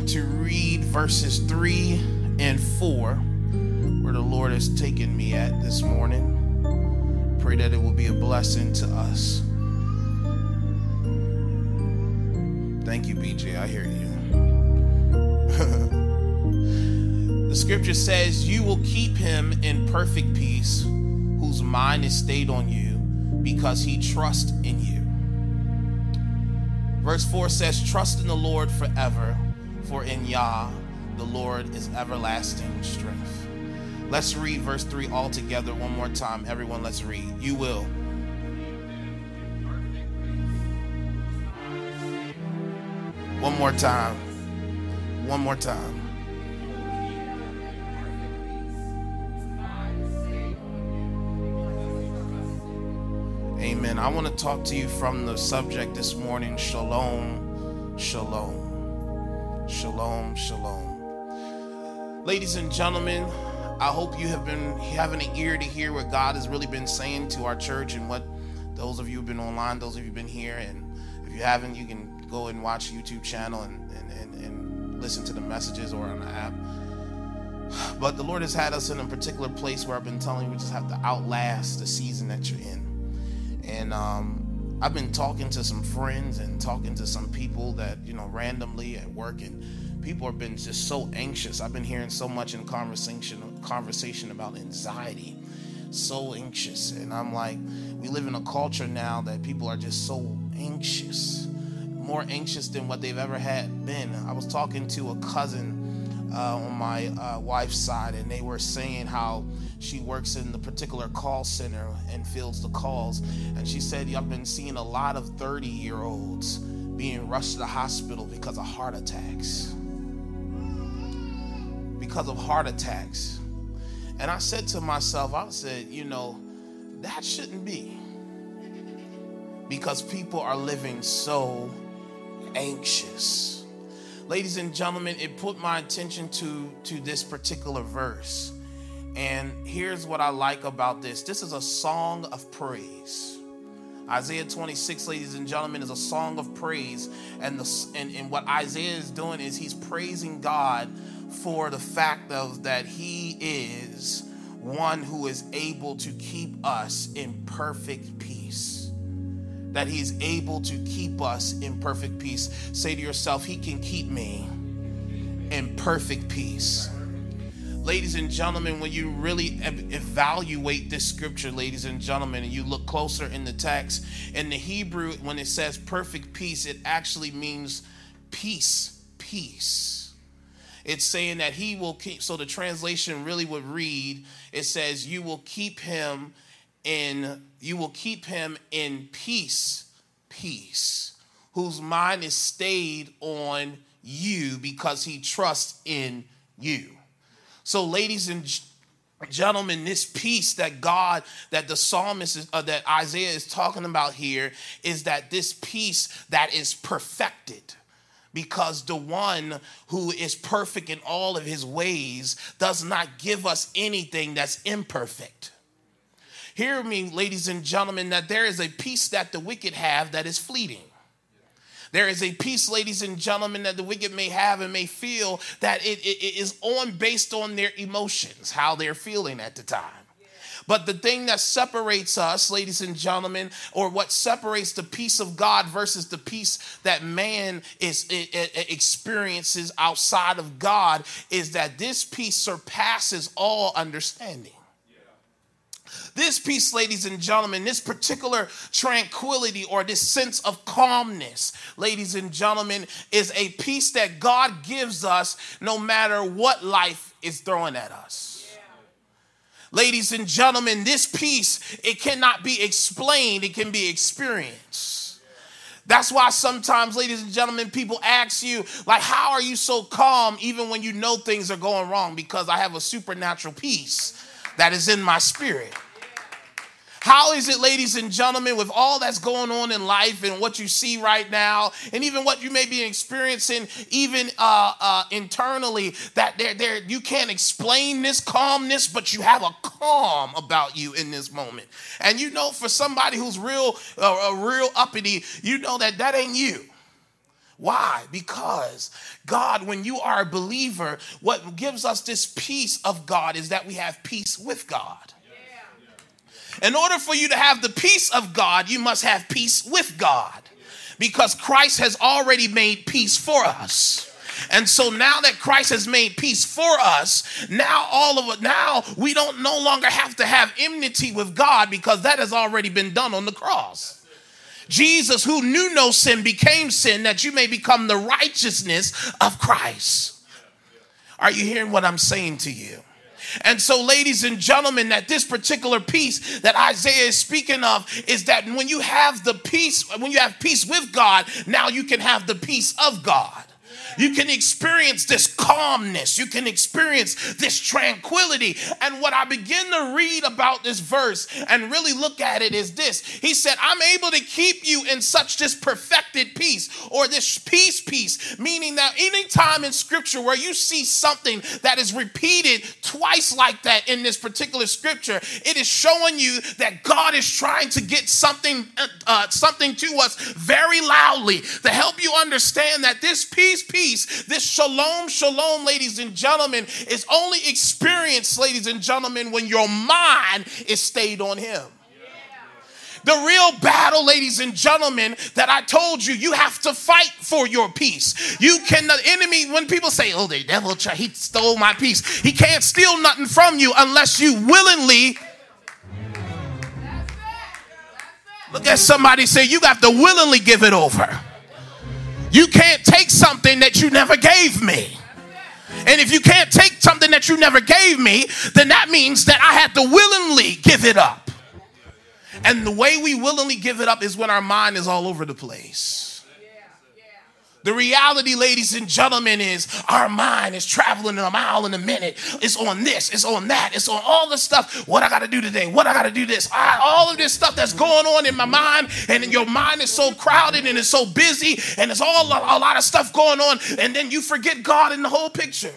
want to read verses 3 and 4, where the Lord has taken me at this morning. Pray that it will be a blessing to us. Thank you, BJ. I hear you. the scripture says, You will keep him in perfect peace, whose mind is stayed on you, because he trusts in you. Verse 4 says, Trust in the Lord forever, for in Yah the Lord is everlasting strength. Let's read verse 3 all together one more time. Everyone, let's read. You will. One more time. One more time. Amen. I want to talk to you from the subject this morning Shalom, Shalom. Shalom, Shalom. Ladies and gentlemen, I hope you have been having an ear to hear what God has really been saying to our church and what those of you who've been online, those of you who've been here, and if you haven't, you can go and watch YouTube channel and, and, and, and listen to the messages or on the app. But the Lord has had us in a particular place where I've been telling you we just have to outlast the season that you're in. And um, I've been talking to some friends and talking to some people that, you know, randomly at work, and people have been just so anxious. I've been hearing so much in conversation, conversation about anxiety, so anxious. And I'm like, we live in a culture now that people are just so anxious, more anxious than what they've ever had been. I was talking to a cousin uh, on my uh, wife's side, and they were saying how she works in the particular call center and fields the calls. And she said, I've been seeing a lot of 30 year olds being rushed to the hospital because of heart attacks. Because of heart attacks. And I said to myself, I said, you know, that shouldn't be. Because people are living so anxious. Ladies and gentlemen, it put my attention to, to this particular verse. And here's what I like about this this is a song of praise. Isaiah 26, ladies and gentlemen, is a song of praise. And, the, and, and what Isaiah is doing is he's praising God for the fact of that he is one who is able to keep us in perfect peace. That he's able to keep us in perfect peace. Say to yourself, he can keep me in perfect peace ladies and gentlemen, when you really evaluate this scripture, ladies and gentlemen, and you look closer in the text, in the Hebrew, when it says perfect peace, it actually means peace, peace. It's saying that he will keep, so the translation really would read, it says, You will keep him in, you will keep him in peace, peace, whose mind is stayed on you because he trusts in you. So, ladies and gentlemen, this peace that God, that the psalmist, is, uh, that Isaiah is talking about here, is that this peace that is perfected. Because the one who is perfect in all of his ways does not give us anything that's imperfect. Hear me, ladies and gentlemen, that there is a peace that the wicked have that is fleeting. There is a peace, ladies and gentlemen, that the wicked may have and may feel that it, it, it is on based on their emotions, how they're feeling at the time. But the thing that separates us, ladies and gentlemen, or what separates the peace of God versus the peace that man is experiences outside of God is that this peace surpasses all understanding. This peace, ladies and gentlemen, this particular tranquility or this sense of calmness, ladies and gentlemen, is a peace that God gives us no matter what life is throwing at us. Ladies and gentlemen, this peace, it cannot be explained, it can be experienced. That's why sometimes, ladies and gentlemen, people ask you, like, how are you so calm even when you know things are going wrong? Because I have a supernatural peace that is in my spirit. How is it, ladies and gentlemen, with all that's going on in life and what you see right now, and even what you may be experiencing, even uh, uh, internally, that there, there, you can't explain this calmness, but you have a calm about you in this moment. And you know, for somebody who's real, uh, real uppity, you know that that ain't you. Why? Because God, when you are a believer, what gives us this peace of God is that we have peace with God. In order for you to have the peace of God, you must have peace with God because Christ has already made peace for us. And so now that Christ has made peace for us, now all of it, now we don't no longer have to have enmity with God because that has already been done on the cross. Jesus, who knew no sin, became sin that you may become the righteousness of Christ. Are you hearing what I'm saying to you? And so, ladies and gentlemen, that this particular peace that Isaiah is speaking of is that when you have the peace, when you have peace with God, now you can have the peace of God. You can experience this calmness. You can experience this tranquility. And what I begin to read about this verse and really look at it is this He said, I'm able to keep you in such this perfected peace or this peace, peace, meaning that anytime in scripture where you see something that is repeated twice like that in this particular scripture, it is showing you that God is trying to get something, uh, something to us very loudly to help you understand that this peace, peace, peace, this shalom, shalom, ladies and gentlemen, is only experienced, ladies and gentlemen, when your mind is stayed on Him. The real battle, ladies and gentlemen, that I told you, you have to fight for your peace. You can, the enemy, when people say, oh, the devil, he stole my peace, he can't steal nothing from you unless you willingly. Look at somebody say, you got to willingly give it over. You can't take something that you never gave me. And if you can't take something that you never gave me, then that means that I had to willingly give it up. And the way we willingly give it up is when our mind is all over the place. The reality, ladies and gentlemen, is our mind is traveling a mile in a minute. It's on this, it's on that, it's on all the stuff. What I got to do today, what I got to do this, I, all of this stuff that's going on in my mind, and your mind is so crowded and it's so busy, and it's all a, a lot of stuff going on, and then you forget God in the whole picture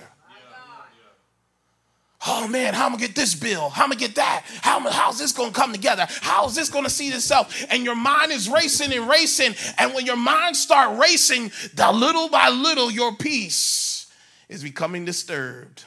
oh man, how am I gonna get this bill? How am I gonna get that? How, how's this gonna come together? How is this gonna see itself? And your mind is racing and racing. And when your mind start racing, the little by little, your peace is becoming disturbed.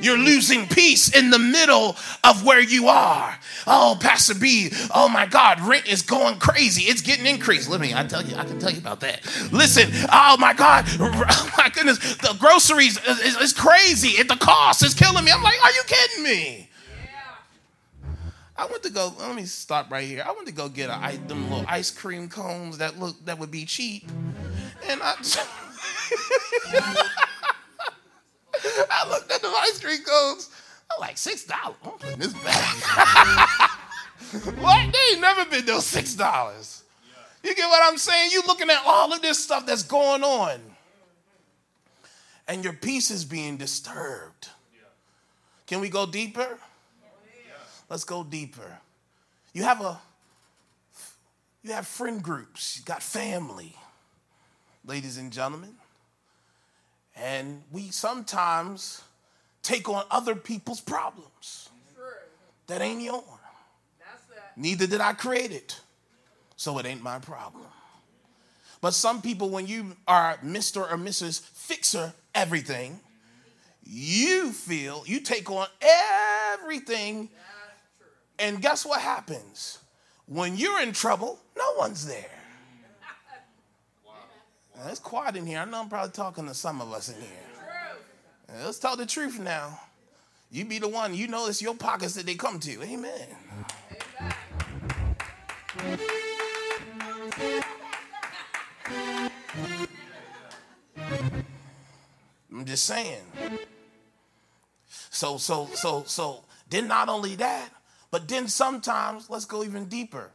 You're losing peace in the middle of where you are. Oh, Pastor B, oh my God, rent is going crazy. It's getting increased. Let me, I tell you, I can tell you about that. Listen, oh my God, oh my goodness, the groceries is, is crazy. The cost is killing me. I'm like, are you kidding me? I went to go. Let me stop right here. I went to go get a, them little ice cream cones that look that would be cheap, and I. I looked at the ice cream cones. I'm like, six dollars. I'm putting this back. what? They ain't never been those six dollars. You get what I'm saying? You looking at all of this stuff that's going on. And your peace is being disturbed. Can we go deeper? Let's go deeper. You have a you have friend groups, you got family. Ladies and gentlemen, and we sometimes take on other people's problems that ain't yours. Neither did I create it, so it ain't my problem. But some people, when you are Mr. or Mrs. Fixer everything, you feel you take on everything. And guess what happens? When you're in trouble, no one's there. Now, it's quiet in here. I know I'm probably talking to some of us in here. let's tell the truth now. You be the one, you know it's your pockets that they come to. Amen. I'm just saying. So, so, so, so, then not only that, but then sometimes, let's go even deeper.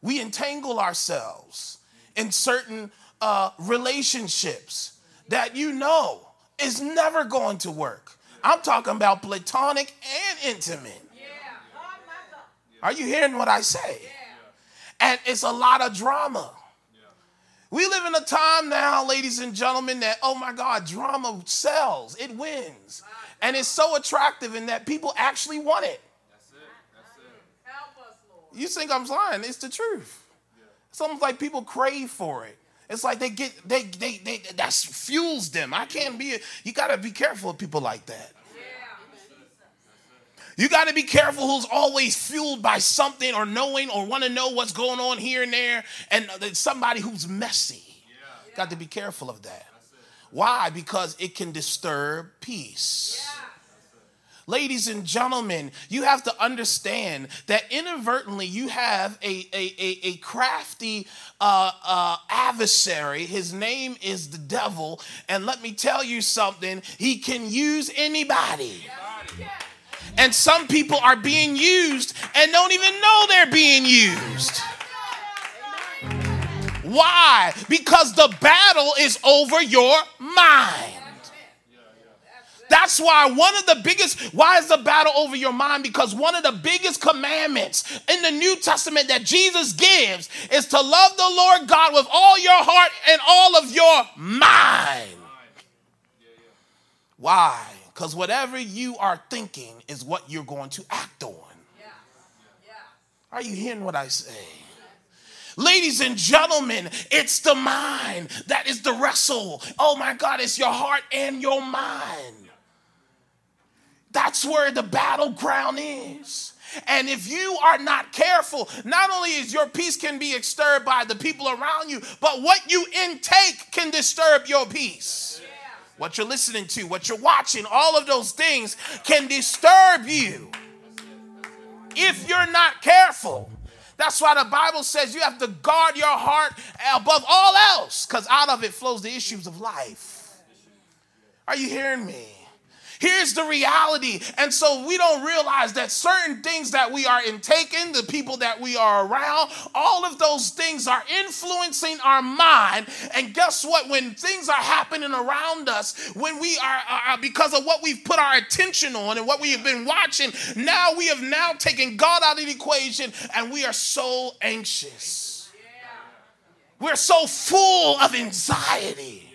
We entangle ourselves in certain uh, relationships that you know is never going to work. I'm talking about platonic and intimate. Are you hearing what I say? And it's a lot of drama. We live in a time now, ladies and gentlemen, that, oh my God, drama sells, it wins. And it's so attractive in that people actually want it. That's it. That's it. You think I'm lying? It's the truth. It's almost like people crave for it. It's like they get they they they that fuels them. I can't be. You got to be careful of people like that. You got to be careful who's always fueled by something or knowing or want to know what's going on here and there, and uh, somebody who's messy. Got to be careful of that. Why? Because it can disturb peace. Ladies and gentlemen, you have to understand that inadvertently you have a, a, a, a crafty uh, uh, adversary. His name is the devil. And let me tell you something, he can use anybody. And some people are being used and don't even know they're being used. Why? Because the battle is over your mind. That's why one of the biggest, why is the battle over your mind? Because one of the biggest commandments in the New Testament that Jesus gives is to love the Lord God with all your heart and all of your mind. Why? Because whatever you are thinking is what you're going to act on. Are you hearing what I say? Ladies and gentlemen, it's the mind that is the wrestle. Oh my God, it's your heart and your mind. That's where the battleground is. And if you are not careful, not only is your peace can be disturbed by the people around you, but what you intake can disturb your peace. What you're listening to, what you're watching, all of those things can disturb you if you're not careful. That's why the Bible says you have to guard your heart above all else, because out of it flows the issues of life. Are you hearing me? Here's the reality. And so we don't realize that certain things that we are intaking, the people that we are around, all of those things are influencing our mind. And guess what? When things are happening around us, when we are, uh, because of what we've put our attention on and what we have been watching, now we have now taken God out of the equation and we are so anxious. We're so full of anxiety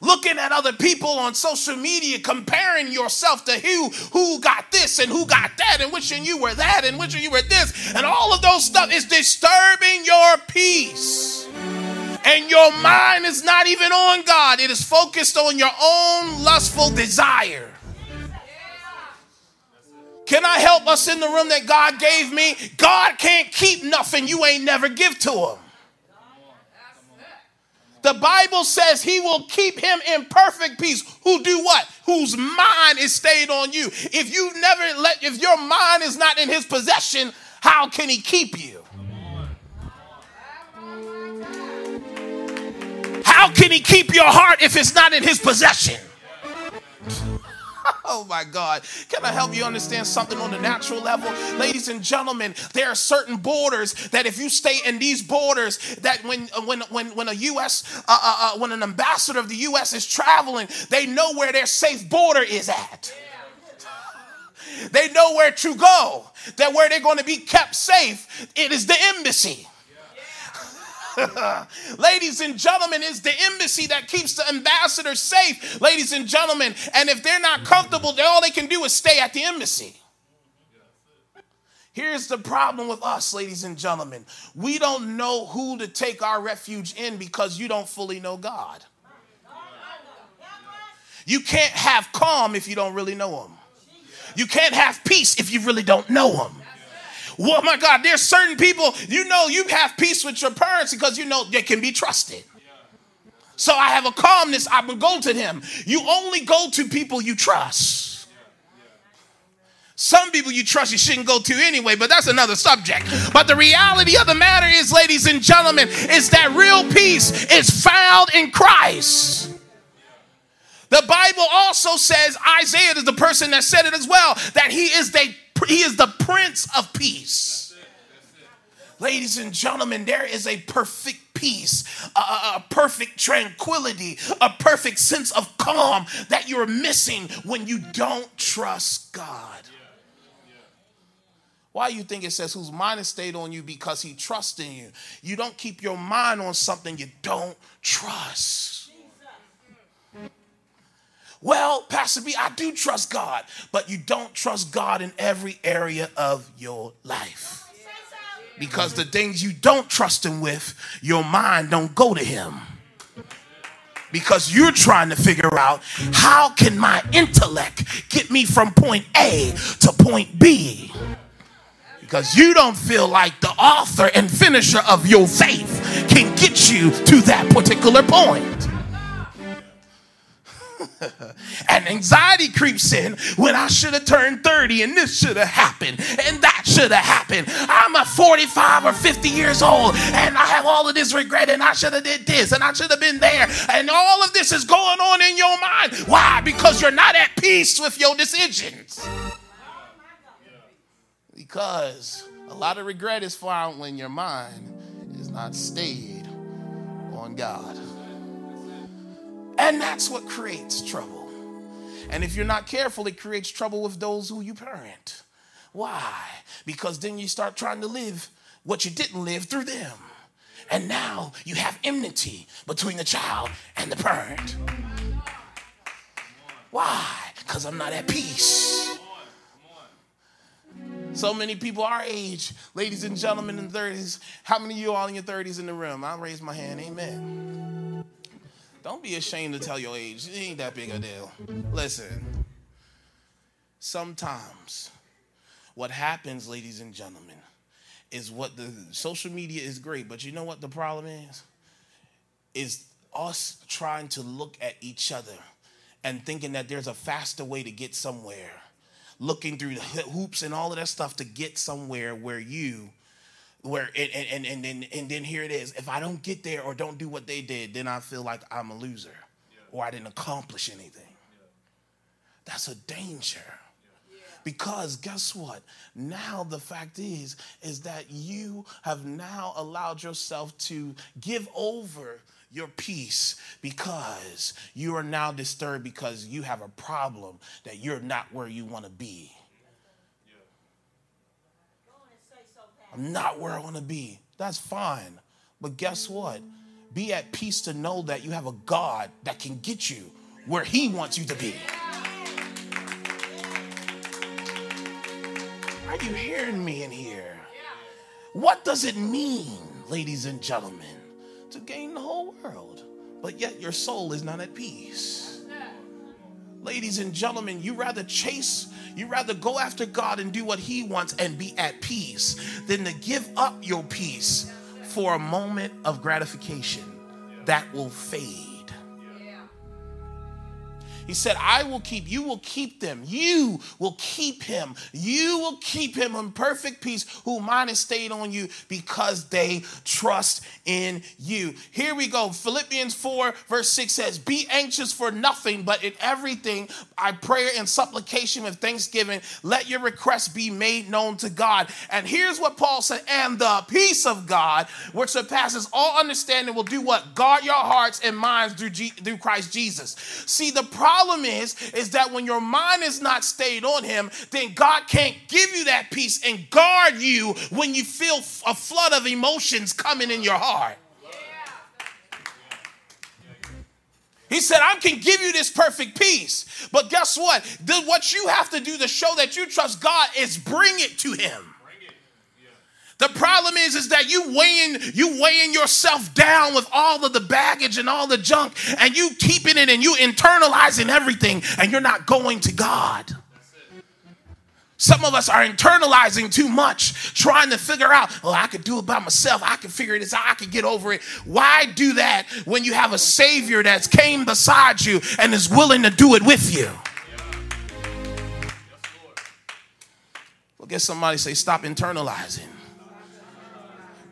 looking at other people on social media, comparing yourself to who who got this and who got that, and wishing you were that and wishing you were this, and all of those stuff is disturbing your peace. And your mind is not even on God, it is focused on your own lustful desire. Can I help us in the room that God gave me? God can't keep nothing you ain't never give to him. The Bible says he will keep him in perfect peace. Who do what? Whose mind is stayed on you. If you never let, if your mind is not in his possession, how can he keep you? How can he keep your heart if it's not in his possession? Oh my God. Can I help you understand something on the natural level? Ladies and gentlemen, there are certain borders that if you stay in these borders, that when when when when a US uh, uh, uh, when an ambassador of the US is traveling, they know where their safe border is at. They know where to go. That where they're going to be kept safe, it is the embassy. Ladies and gentlemen, it's the embassy that keeps the ambassador safe, ladies and gentlemen. And if they're not comfortable, all they can do is stay at the embassy. Here's the problem with us, ladies and gentlemen. We don't know who to take our refuge in because you don't fully know God. You can't have calm if you don't really know Him. You can't have peace if you really don't know Him. Oh my God, there's certain people, you know, you have peace with your parents because you know they can be trusted. So I have a calmness, I would go to them. You only go to people you trust. Some people you trust you shouldn't go to anyway, but that's another subject. But the reality of the matter is, ladies and gentlemen, is that real peace is found in Christ. The Bible also says, Isaiah is the person that said it as well, that he is the he is the Prince of Peace. Ladies and gentlemen, there is a perfect peace, a, a, perfect tranquility, a perfect sense of calm that you're missing when you don't trust God. Why you think it says whose mind is stayed on you because he trusts in you? You don't keep your mind on something you don't trust. Well, Pastor B, I do trust God, but you don't trust God in every area of your life. Because the things you don't trust him with, your mind don't go to him. Because you're trying to figure out how can my intellect get me from point A to point B? Because you don't feel like the author and finisher of your faith can get you to that particular point. and anxiety creeps in when I should have turned 30 and this should have happened and that should have happened. I'm a 45 or 50 years old and I have all of this regret and I should have did this and I should have been there and all of this is going on in your mind. Why? Because you're not at peace with your decisions. Because a lot of regret is found when your mind is not stayed on God. And that's what creates trouble. And if you're not careful, it creates trouble with those who you parent. Why? Because then you start trying to live what you didn't live through them. And now you have enmity between the child and the parent. Why? Because I'm not at peace. So many people our age, ladies and gentlemen in the 30s, how many of you all in your 30s in the room? I'll raise my hand. Amen. Don't be ashamed to tell your age. It ain't that big a deal. Listen, sometimes what happens, ladies and gentlemen, is what the social media is great, but you know what the problem is? Is us trying to look at each other and thinking that there's a faster way to get somewhere, looking through the hoops and all of that stuff to get somewhere where you where and and and and, and then here it is. If i don't get there or don't do what they did then i feel like i'm a loser yeah. or i didn't accomplish anything. Yeah. that's a danger. Because guess what? Now the fact is is that you have now allowed yourself to give over your peace because you are now disturbed because you have a problem that you're not where you want to be I'm not where I want to be. That's fine. But guess what? Be at peace to know that you have a God that can get you where He wants you to be. Are you hearing me in here? What does it mean, ladies and gentlemen, to gain the whole world, but yet your soul is not at peace? Ladies and gentlemen, you rather chase you rather go after God and do what He wants and be at peace than to give up your peace for a moment of gratification that will fade. He said, I will keep, you will keep them. You will keep him. You will keep him in perfect peace, who mind is stayed on you because they trust in you. Here we go. Philippians 4, verse 6 says, Be anxious for nothing, but in everything, I pray and supplication with thanksgiving, let your requests be made known to God. And here's what Paul said, and the peace of God, which surpasses all understanding, will do what? Guard your hearts and minds through, G- through Christ Jesus. See, the problem problem is, is that when your mind is not stayed on him, then God can't give you that peace and guard you when you feel a flood of emotions coming in your heart. He said, I can give you this perfect peace. But guess what? The, what you have to do to show that you trust God is bring it to Him. The problem is, is that you weighing, you weighing yourself down with all of the baggage and all the junk, and you keeping it and you internalizing everything, and you're not going to God. Some of us are internalizing too much, trying to figure out, oh, I could do it by myself. I can figure this out. I can get over it. Why do that when you have a Savior that's came beside you and is willing to do it with you? Look at somebody say, stop internalizing.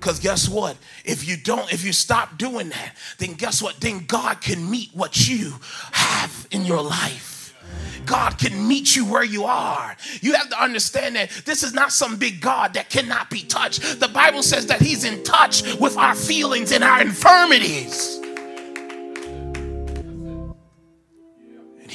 Because guess what? If you don't, if you stop doing that, then guess what? Then God can meet what you have in your life. God can meet you where you are. You have to understand that this is not some big God that cannot be touched. The Bible says that He's in touch with our feelings and our infirmities.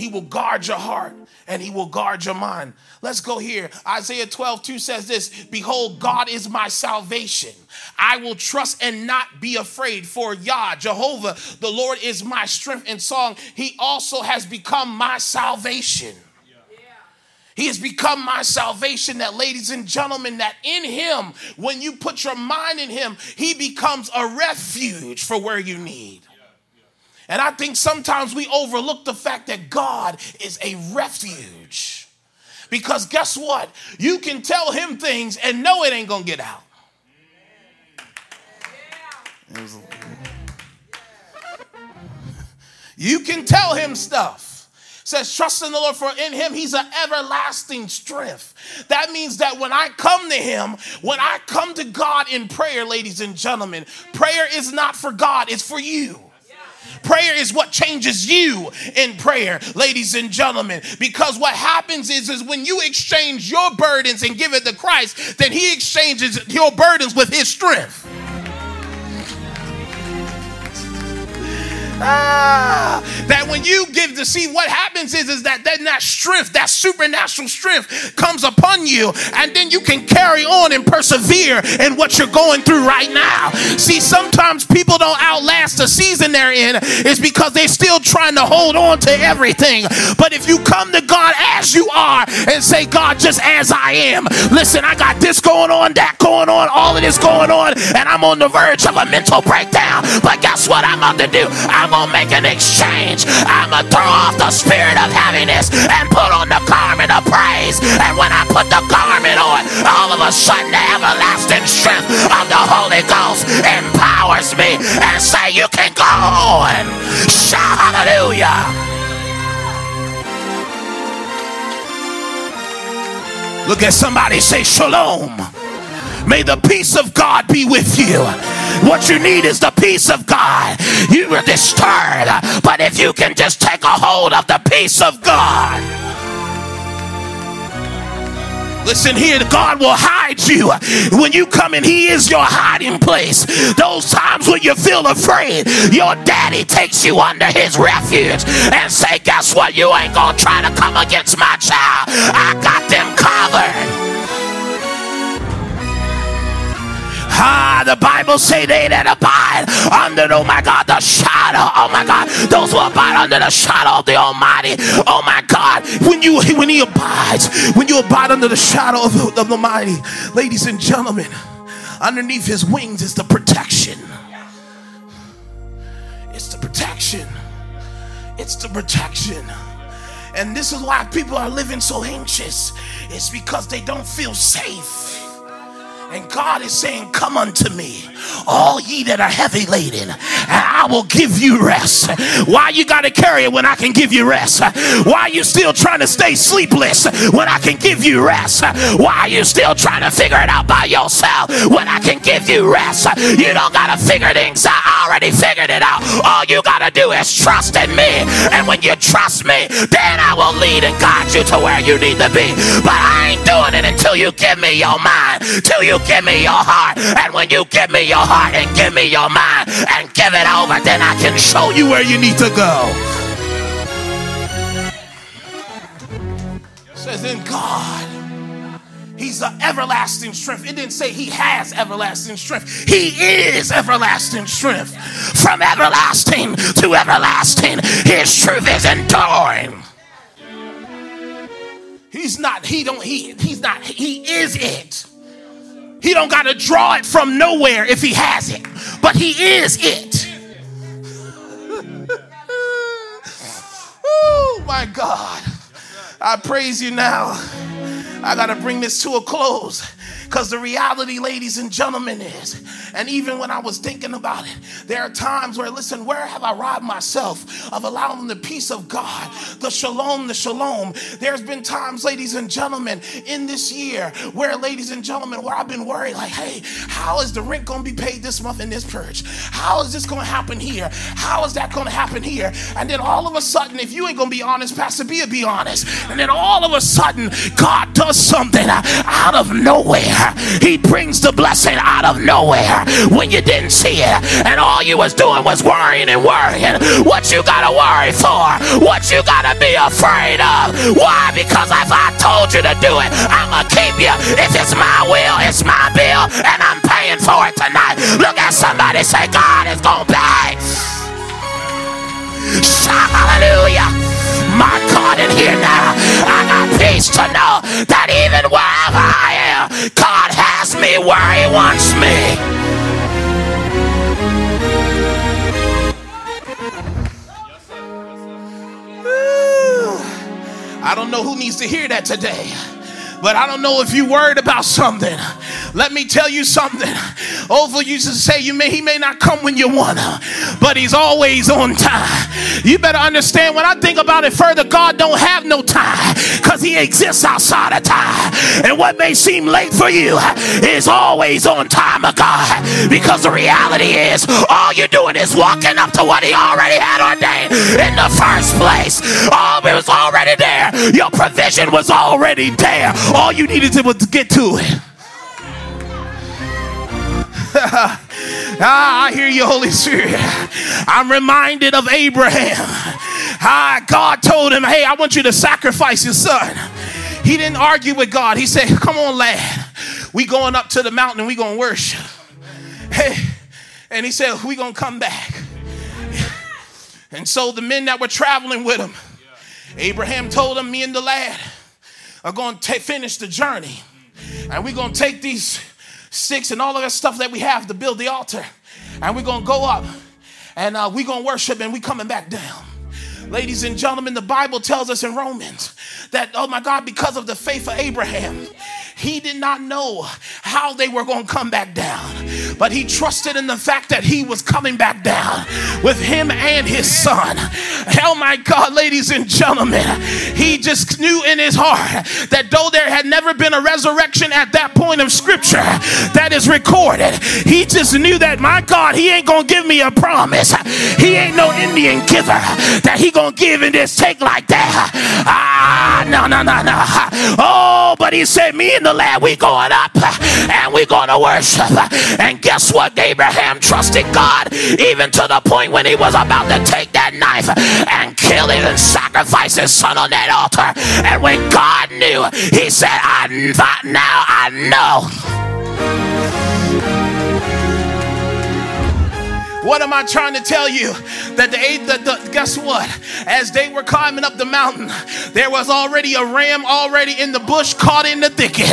He will guard your heart and he will guard your mind. Let's go here. Isaiah 12, 2 says this Behold, God is my salvation. I will trust and not be afraid. For Yah, Jehovah, the Lord is my strength and song. He also has become my salvation. He has become my salvation. That, ladies and gentlemen, that in Him, when you put your mind in Him, He becomes a refuge for where you need. And I think sometimes we overlook the fact that God is a refuge. Because guess what? You can tell Him things and know it ain't gonna get out. You can tell Him stuff says, Trust in the Lord, for in him he's an everlasting strength. That means that when I come to him, when I come to God in prayer, ladies and gentlemen, prayer is not for God, it's for you. Prayer is what changes you in prayer, ladies and gentlemen. Because what happens is, is when you exchange your burdens and give it to Christ, then He exchanges your burdens with His strength. Ah, that when you give to see what happens is, is that then that strength, that supernatural strength comes upon you, and then you can carry on and persevere in what you're going through right now. See, sometimes people don't outlast the season they're in, is because they're still trying to hold on to everything. But if you come to God as you are and say, God, just as I am, listen, I got this going on, that going on, all of this going on, and I'm on the verge of a mental breakdown. But guess what I'm about to do? I'm Gonna make an exchange. I'm gonna throw off the spirit of heaviness and put on the garment of praise. And when I put the garment on, all of a sudden the everlasting strength of the Holy Ghost empowers me and say, You can go on. Shout hallelujah. Look at somebody say shalom. May the peace of God be with you. What you need is the peace of God. You were disturbed, but if you can just take a hold of the peace of God. Listen here, God will hide you when you come in. He is your hiding place. Those times when you feel afraid, your daddy takes you under his refuge and say, guess what? You ain't gonna try to come against my child. I got them covered. Ah, the Bible say they that abide under, oh my God, the shadow, oh my God, those who abide under the shadow of the Almighty, oh my God, when you when He abides, when you abide under the shadow of, of the Almighty, ladies and gentlemen, underneath His wings is the protection. It's the protection. It's the protection. And this is why people are living so anxious. It's because they don't feel safe. And God is saying, Come unto me, all ye that are heavy laden, and I will give you rest. Why you got to carry it when I can give you rest? Why you still trying to stay sleepless when I can give you rest? Why are you still trying to figure it out by yourself when I can give you rest? You don't got to figure things out. I already figured it out. All you got to do is trust in me. And when you trust me, then I will lead and guide you to where you need to be. But I ain't doing it until you give me your mind, till you give me your heart. And when you give me your heart and give me your mind and give it over, then I can show you where you need to go. says in God. He's the everlasting strength. It didn't say he has everlasting strength. He is everlasting strength. From everlasting to everlasting, his truth is enduring. He's not, he don't, he, he's not, he is it. He don't got to draw it from nowhere if he has it, but he is it. oh my God. I praise you now. I got to bring this to a close. Because the reality, ladies and gentlemen, is, and even when I was thinking about it, there are times where, listen, where have I robbed myself of allowing the peace of God, the shalom, the shalom? There's been times, ladies and gentlemen, in this year where, ladies and gentlemen, where I've been worried, like, hey, how is the rent going to be paid this month in this purge? How is this going to happen here? How is that going to happen here? And then all of a sudden, if you ain't going to be honest, Pastor Bia, be honest. And then all of a sudden, God does something out of nowhere. He brings the blessing out of nowhere when you didn't see it. And all you was doing was worrying and worrying. What you gotta worry for? What you gotta be afraid of? Why? Because if I told you to do it, I'ma keep you. If it's my will, it's my bill, and I'm paying for it tonight. Look at somebody say, God is gonna pay. Hallelujah. My God in here now. I got peace to know that even wherever I am, God has me where He wants me. I don't know who needs to hear that today. But I don't know if you worried about something. Let me tell you something. Over used to say you may he may not come when you want him, but he's always on time. You better understand when I think about it further, God don't have no time because he exists outside of time. And what may seem late for you is always on time of God. Because the reality is all you're doing is walking up to what he already had ordained in the first place. All it was already there. Your provision was already there. All you needed to was to get to it. ah, I hear you, Holy Spirit. I'm reminded of Abraham. Ah, God told him, Hey, I want you to sacrifice your son. He didn't argue with God. He said, Come on, lad. We going up to the mountain and we gonna worship. Hey, and he said, We gonna come back. And so the men that were traveling with him, Abraham told them, Me and the lad are going to finish the journey. And we're going to take these sticks and all of that stuff that we have to build the altar. And we're going to go up and uh, we're going to worship and we're coming back down. Ladies and gentlemen, the Bible tells us in Romans that, oh my God, because of the faith of Abraham, he did not know how they were going to come back down, but he trusted in the fact that he was coming back down with him and his son. Oh my God, ladies and gentlemen, he just knew in his heart that though there had never been a resurrection at that point of scripture that is recorded, he just knew that my God, he ain't going to give me a promise. He ain't no Indian giver that he going to give and just take like that. Ah, no, no, no, no. Oh, but he said, me and the land, we going up and we to worship. And guess what? Abraham trusted God even to the point when he was about to take that knife and kill it and sacrifice his son on that altar. And when God knew, he said, I now I know. What am I trying to tell you? That the, the, the guess what? As they were climbing up the mountain, there was already a ram already in the bush caught in the thicket.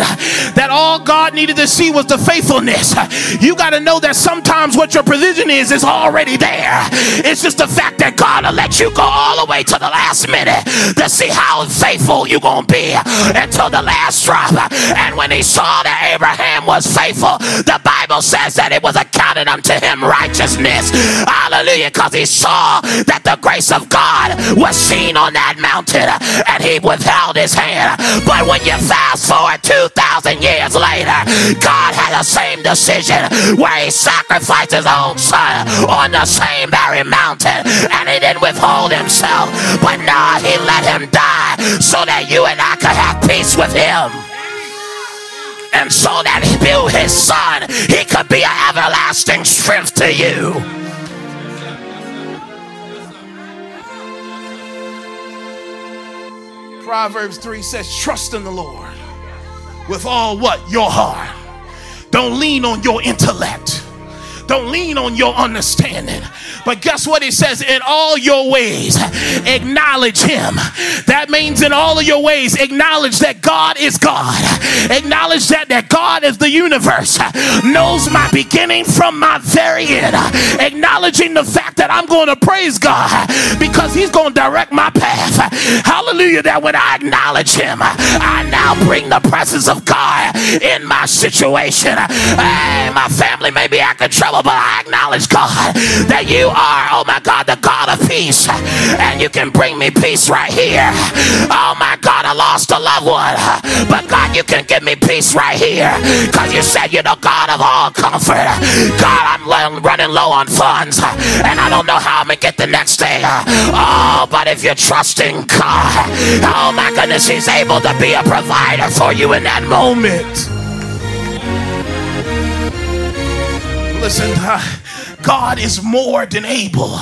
That all God needed to see was the faithfulness. You got to know that sometimes what your provision is is already there. It's just the fact that God will let you go all the way to the last minute to see how faithful you're going to be until the last drop. And when he saw that Abraham was faithful, the Bible says that it was accounted unto him righteousness. Hallelujah. Because he saw that the grace of God was seen on that mountain and he withheld his hand. But when you fast forward 2,000 years later, God had the same decision where he sacrificed his own son on the same very mountain and he didn't withhold himself. But now he let him die so that you and I could have peace with him and so that through his son he could be an everlasting strength to you. Proverbs 3 says, Trust in the Lord with all what? Your heart. Don't lean on your intellect. Don't lean on your understanding. But guess what it says? In all your ways, acknowledge him. That means in all of your ways, acknowledge that God is God. Acknowledge that, that God is the universe, knows my beginning from my very end. Acknowledging the fact that I'm going to praise God because he's going to direct my path. Hallelujah. That when I acknowledge him, I now bring the presence of God in my situation. Hey, my family may be acting trouble but I acknowledge, God, that you are, oh my God, the God of peace. And you can bring me peace right here. Oh my God, I lost a loved one. But God, you can give me peace right here. Because you said you're the God of all comfort. God, I'm running low on funds. And I don't know how I'm going to get the next day. Oh, but if you're trusting God, oh my goodness, He's able to be a provider for you in that moment. Listen, God is more than able.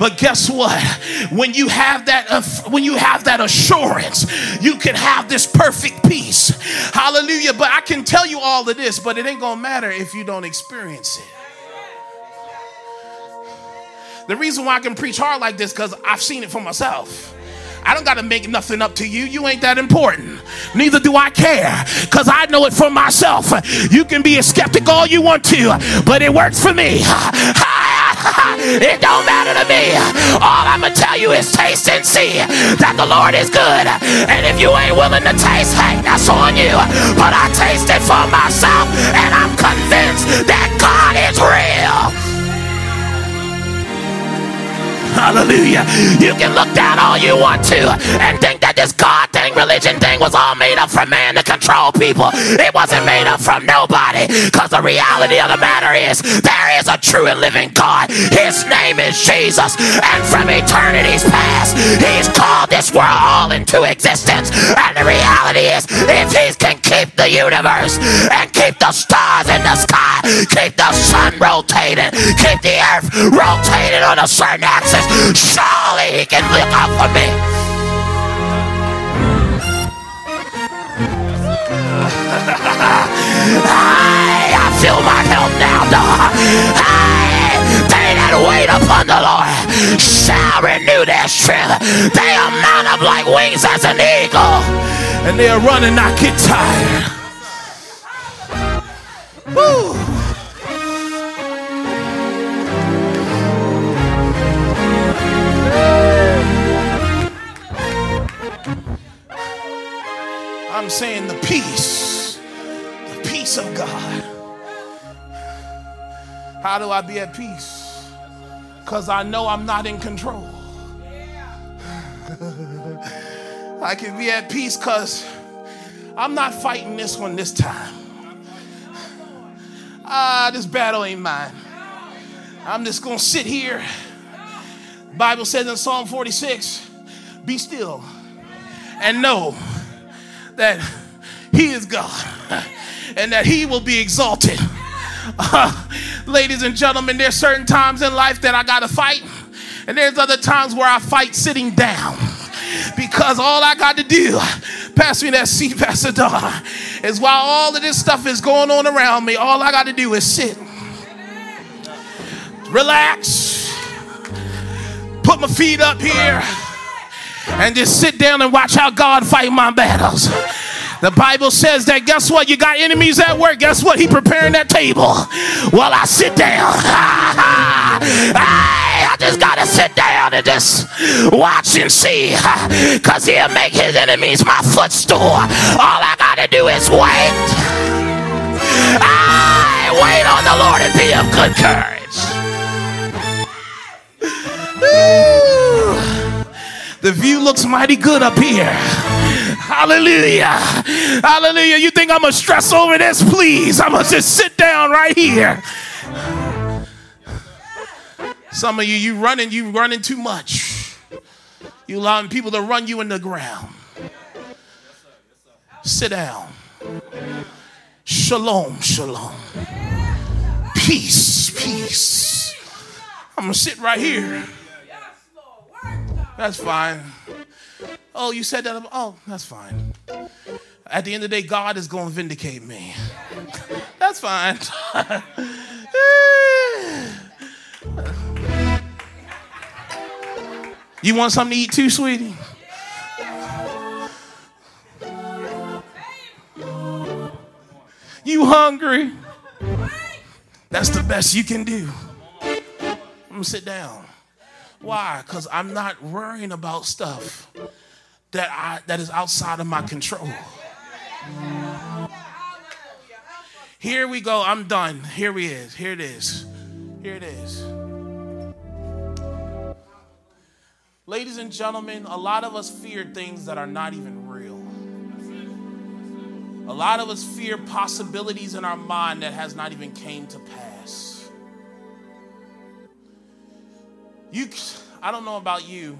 But guess what? When you have that, when you have that assurance, you can have this perfect peace. Hallelujah. But I can tell you all of this, but it ain't gonna matter if you don't experience it. The reason why I can preach hard like this because I've seen it for myself. I don't got to make nothing up to you. You ain't that important. Neither do I care because I know it for myself. You can be a skeptic all you want to, but it works for me. it don't matter to me. All I'm to tell you is taste and see that the Lord is good. And if you ain't willing to taste, hey, that's on you. But I taste it for myself and I'm convinced that God is real. Hallelujah. You can look down all you want to and think that this God thing, religion thing was all made up for man to control people. It wasn't made up from nobody. Because the reality of the matter is there is a true and living God. His name is Jesus. And from eternity's past, he's called this world all into existence. And the reality is if he can keep the universe and keep the stars in the sky, keep the sun rotating, keep the earth rotating on a certain axis, surely he can look out for me. I, feel my help now, dog. I, they that wait upon the Lord shall renew their strength. They are mount up like wings as an eagle, and they are running, not get tired. Woo. I'm saying the peace, the peace of God. How do I be at peace? Because I know I'm not in control. I can be at peace because I'm not fighting this one this time. Ah, this battle ain't mine. I'm just gonna sit here. Bible says in Psalm 46, be still and know that He is God and that He will be exalted. Uh, ladies and gentlemen, there's certain times in life that I got to fight, and there's other times where I fight sitting down because all I got to do, pass me that seat, Pastor Don, is while all of this stuff is going on around me, all I got to do is sit, relax, put my feet up here and just sit down and watch how God fight my battles. The Bible says that guess what? You got enemies at work. Guess what? He preparing that table while I sit down. I just gotta sit down and just watch and see. Cause he'll make his enemies my footstool. All I gotta do is wait. I wait on the Lord and be of good courage. The view looks mighty good up here. Hallelujah. Hallelujah. You think I'm going to stress over this? Please. I'm going to just sit down right here. Some of you, you running, you running too much. You allowing people to run you in the ground. Sit down. Shalom, shalom. Peace, peace. I'm going to sit right here. That's fine. Oh, you said that? Oh, that's fine. At the end of the day, God is going to vindicate me. That's fine. you want something to eat too, sweetie? You hungry? That's the best you can do. I'm gonna sit down. Why? Because I'm not worrying about stuff that I that is outside of my control. Here we go. I'm done. Here we is. Here it is. Here it is. Ladies and gentlemen, a lot of us fear things that are not even real. A lot of us fear possibilities in our mind that has not even came to pass. You, I don't know about you,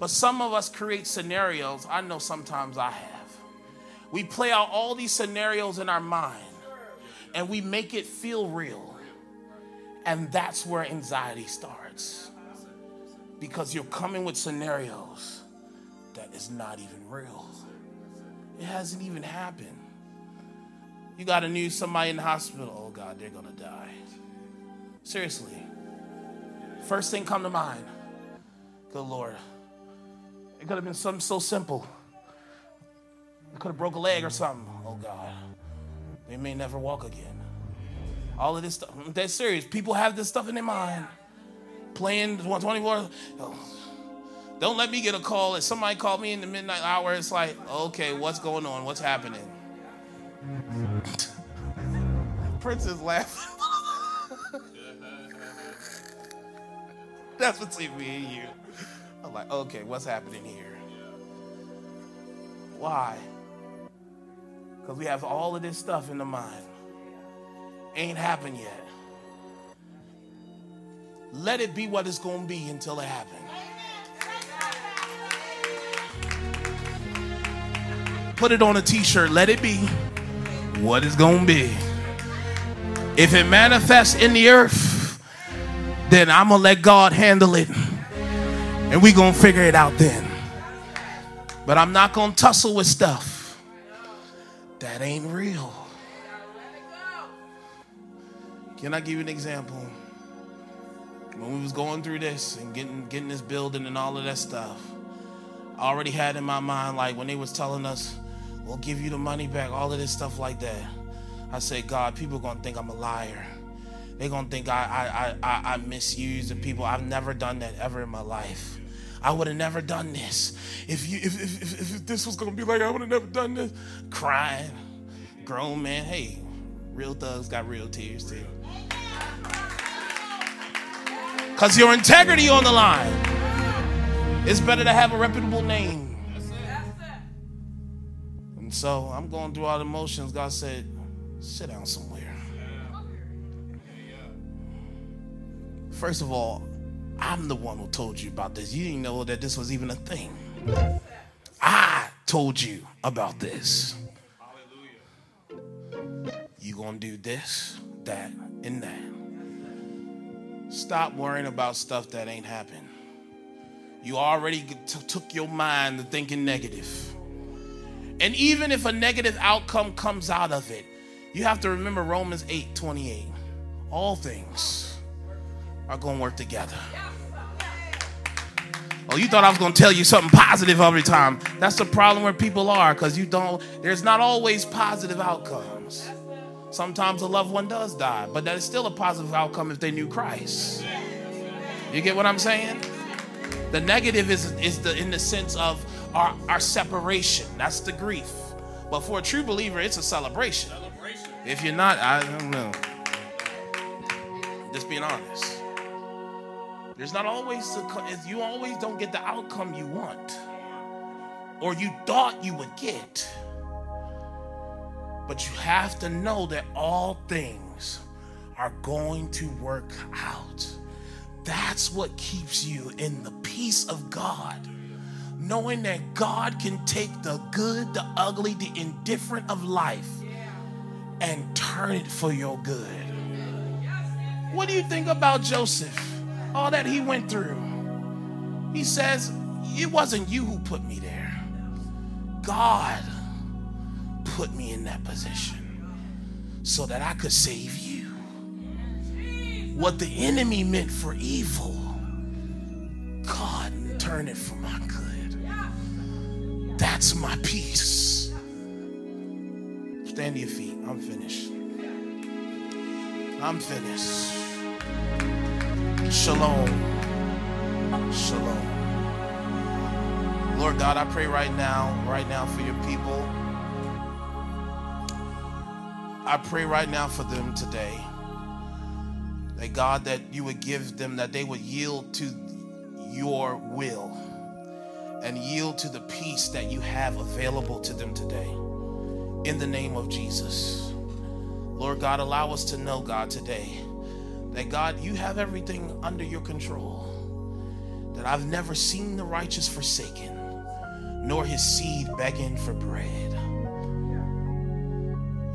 but some of us create scenarios. I know sometimes I have. We play out all these scenarios in our mind and we make it feel real. And that's where anxiety starts. Because you're coming with scenarios that is not even real. It hasn't even happened. You got to news somebody in the hospital. Oh God, they're gonna die. Seriously. First thing come to mind. Good Lord. It could have been something so simple. It could have broke a leg or something. Oh God. They may never walk again. All of this stuff. That's serious. People have this stuff in their mind. Playing 124. Don't let me get a call. If somebody called me in the midnight hour, it's like, okay, what's going on? What's happening? Prince is laughing. That's between me and you. I'm like, okay, what's happening here? Why? Because we have all of this stuff in the mind. Ain't happened yet. Let it be what it's going to be until it happens. Put it on a t shirt. Let it be what it's to be. If it manifests in the earth, then I'm going to let God handle it. And we going to figure it out then. But I'm not going to tussle with stuff that ain't real. Can I give you an example? When we was going through this and getting getting this building and all of that stuff, I already had in my mind like when they was telling us, "We'll give you the money back," all of this stuff like that. I said, God, people gonna think I'm a liar. They're gonna think I I I I misuse the people. I've never done that ever in my life. I would have never done this. If you if, if, if, if this was gonna be like I would have never done this. Crying. Grown man, hey, real thugs got real tears too. Cause your integrity on the line. It's better to have a reputable name. And so I'm going through all the emotions. God said, sit down somewhere. First of all, I'm the one who told you about this. You didn't know that this was even a thing. I told you about this. You gonna do this, that, and that. Stop worrying about stuff that ain't happened. You already t- took your mind to thinking negative. And even if a negative outcome comes out of it, you have to remember Romans 8 28. All things are going to work together. Oh, you thought I was going to tell you something positive every time. That's the problem where people are because you don't, there's not always positive outcomes. Sometimes a loved one does die, but that is still a positive outcome if they knew Christ. You get what I'm saying? The negative is, is the, in the sense of our, our separation. That's the grief. But for a true believer, it's a celebration. If you're not, I don't know. Just being honest. There's not always, a, you always don't get the outcome you want or you thought you would get. But you have to know that all things are going to work out. That's what keeps you in the peace of God. Knowing that God can take the good, the ugly, the indifferent of life and turn it for your good. What do you think about Joseph? All that he went through. He says, It wasn't you who put me there, God put me in that position so that I could save you. What the enemy meant for evil, God turned it for my good. That's my peace. Stand to your feet. I'm finished. I'm finished. Shalom. Shalom. Lord God, I pray right now, right now for your people. I pray right now for them today. That God, that you would give them, that they would yield to your will and yield to the peace that you have available to them today. In the name of Jesus. Lord God, allow us to know, God, today that God, you have everything under your control. That I've never seen the righteous forsaken, nor his seed begging for bread.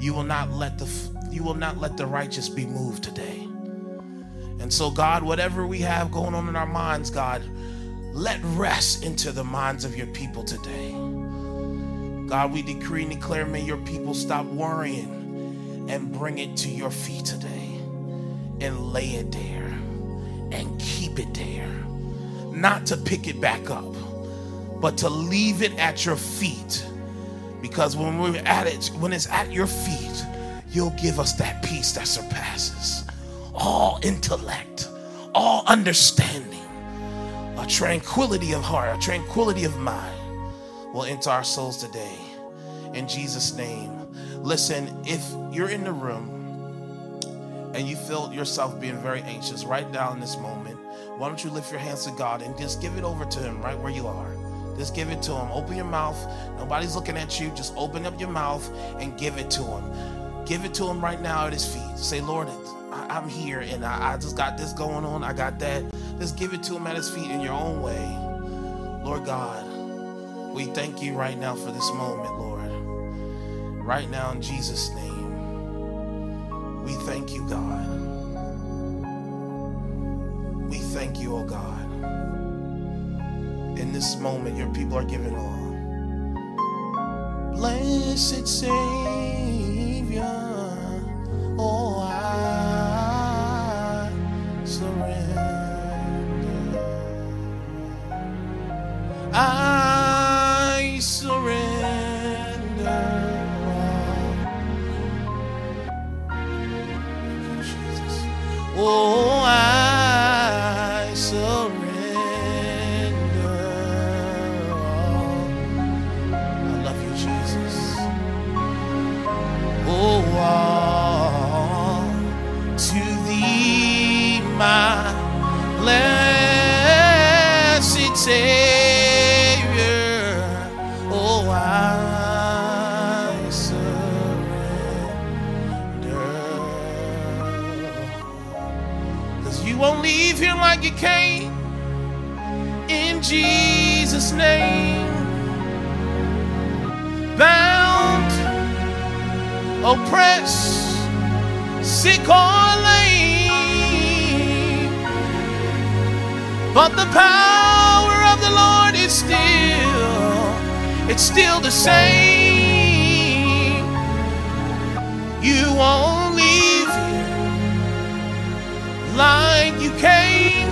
You will not let the you will not let the righteous be moved today. And so, God, whatever we have going on in our minds, God, let rest into the minds of your people today. God, we decree and declare, may your people stop worrying and bring it to your feet today and lay it there and keep it there. Not to pick it back up, but to leave it at your feet. Because when we're at it, when it's at your feet, you'll give us that peace that surpasses all intellect, all understanding, a tranquility of heart, a tranquility of mind will enter our souls today. In Jesus' name. Listen, if you're in the room and you feel yourself being very anxious right now in this moment, why don't you lift your hands to God and just give it over to Him right where you are? Just give it to Him. Open your mouth. Nobody's looking at you. Just open up your mouth and give it to Him. Give it to Him right now at His feet. Say, Lord, I, am here and I, I just got this going on. I got that. Just give it to Him at His feet in your own way. Lord God, we thank you right now for this moment, Lord. Right now, in Jesus' name, we thank you, God. We thank you, oh God. In this moment, your people are giving on. Blessed Savior, But the power of the Lord is still, it's still the same. You won't leave here like you came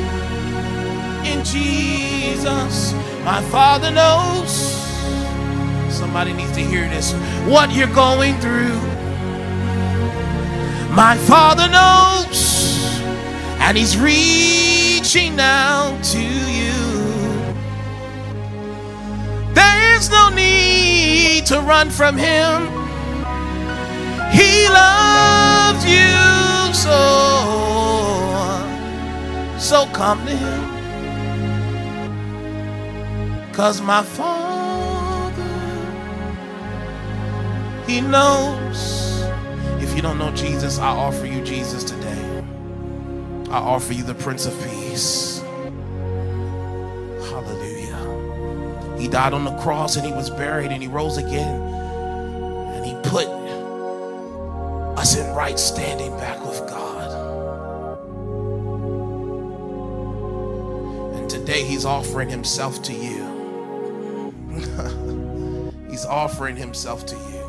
in Jesus. My Father knows. Somebody needs to hear this. What you're going through. My Father knows. And He's reaching out to you. There's no need to run from Him. He loves you so. So come to Him. Cause my Father, He knows. If you don't know Jesus, I offer you Jesus today. I offer you the Prince of Peace. Hallelujah. He died on the cross and He was buried and He rose again. And He put us in right standing back with God. And today He's offering Himself to you. He's offering himself to you.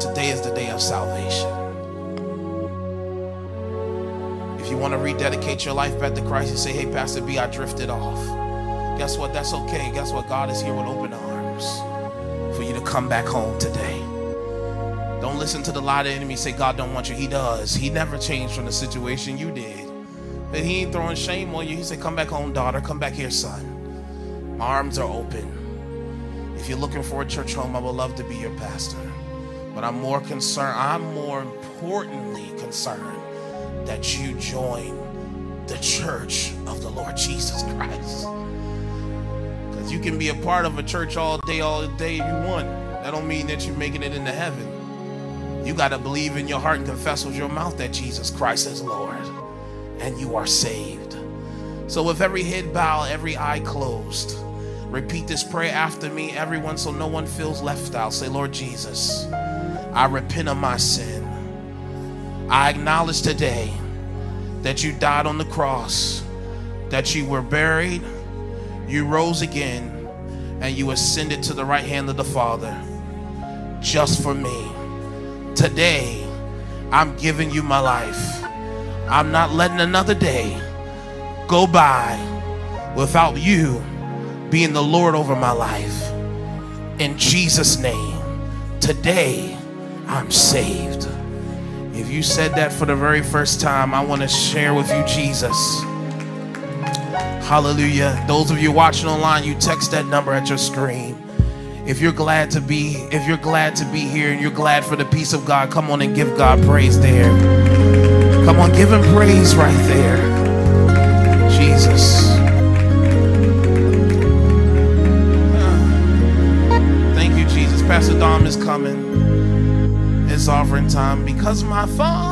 Today is the day of salvation. Want to rededicate your life back to Christ, you say, Hey, Pastor B, I drifted off. Guess what? That's okay. Guess what? God is here with open arms for you to come back home today. Don't listen to the lie of the enemy say God don't want you. He does. He never changed from the situation you did. But he ain't throwing shame on you. He said, Come back home, daughter. Come back here, son. My arms are open. If you're looking for a church home, I would love to be your pastor. But I'm more concerned, I'm more importantly concerned that you join the church of the Lord Jesus Christ. Because you can be a part of a church all day, all day if you want. That don't mean that you're making it into heaven. You got to believe in your heart and confess with your mouth that Jesus Christ is Lord and you are saved. So, with every head bowed, every eye closed, repeat this prayer after me, everyone, so no one feels left out. Say, Lord Jesus, I repent of my sin. I acknowledge today that you died on the cross, that you were buried, you rose again, and you ascended to the right hand of the Father just for me. Today, I'm giving you my life. I'm not letting another day go by without you being the Lord over my life. In Jesus' name, today I'm saved. If you said that for the very first time, I want to share with you Jesus. Hallelujah. Those of you watching online, you text that number at your screen. If you're glad to be, if you're glad to be here and you're glad for the peace of God, come on and give God praise there. Come on, give him praise right there. Jesus. Thank you, Jesus. Pastor Dom is coming. Offering time because my father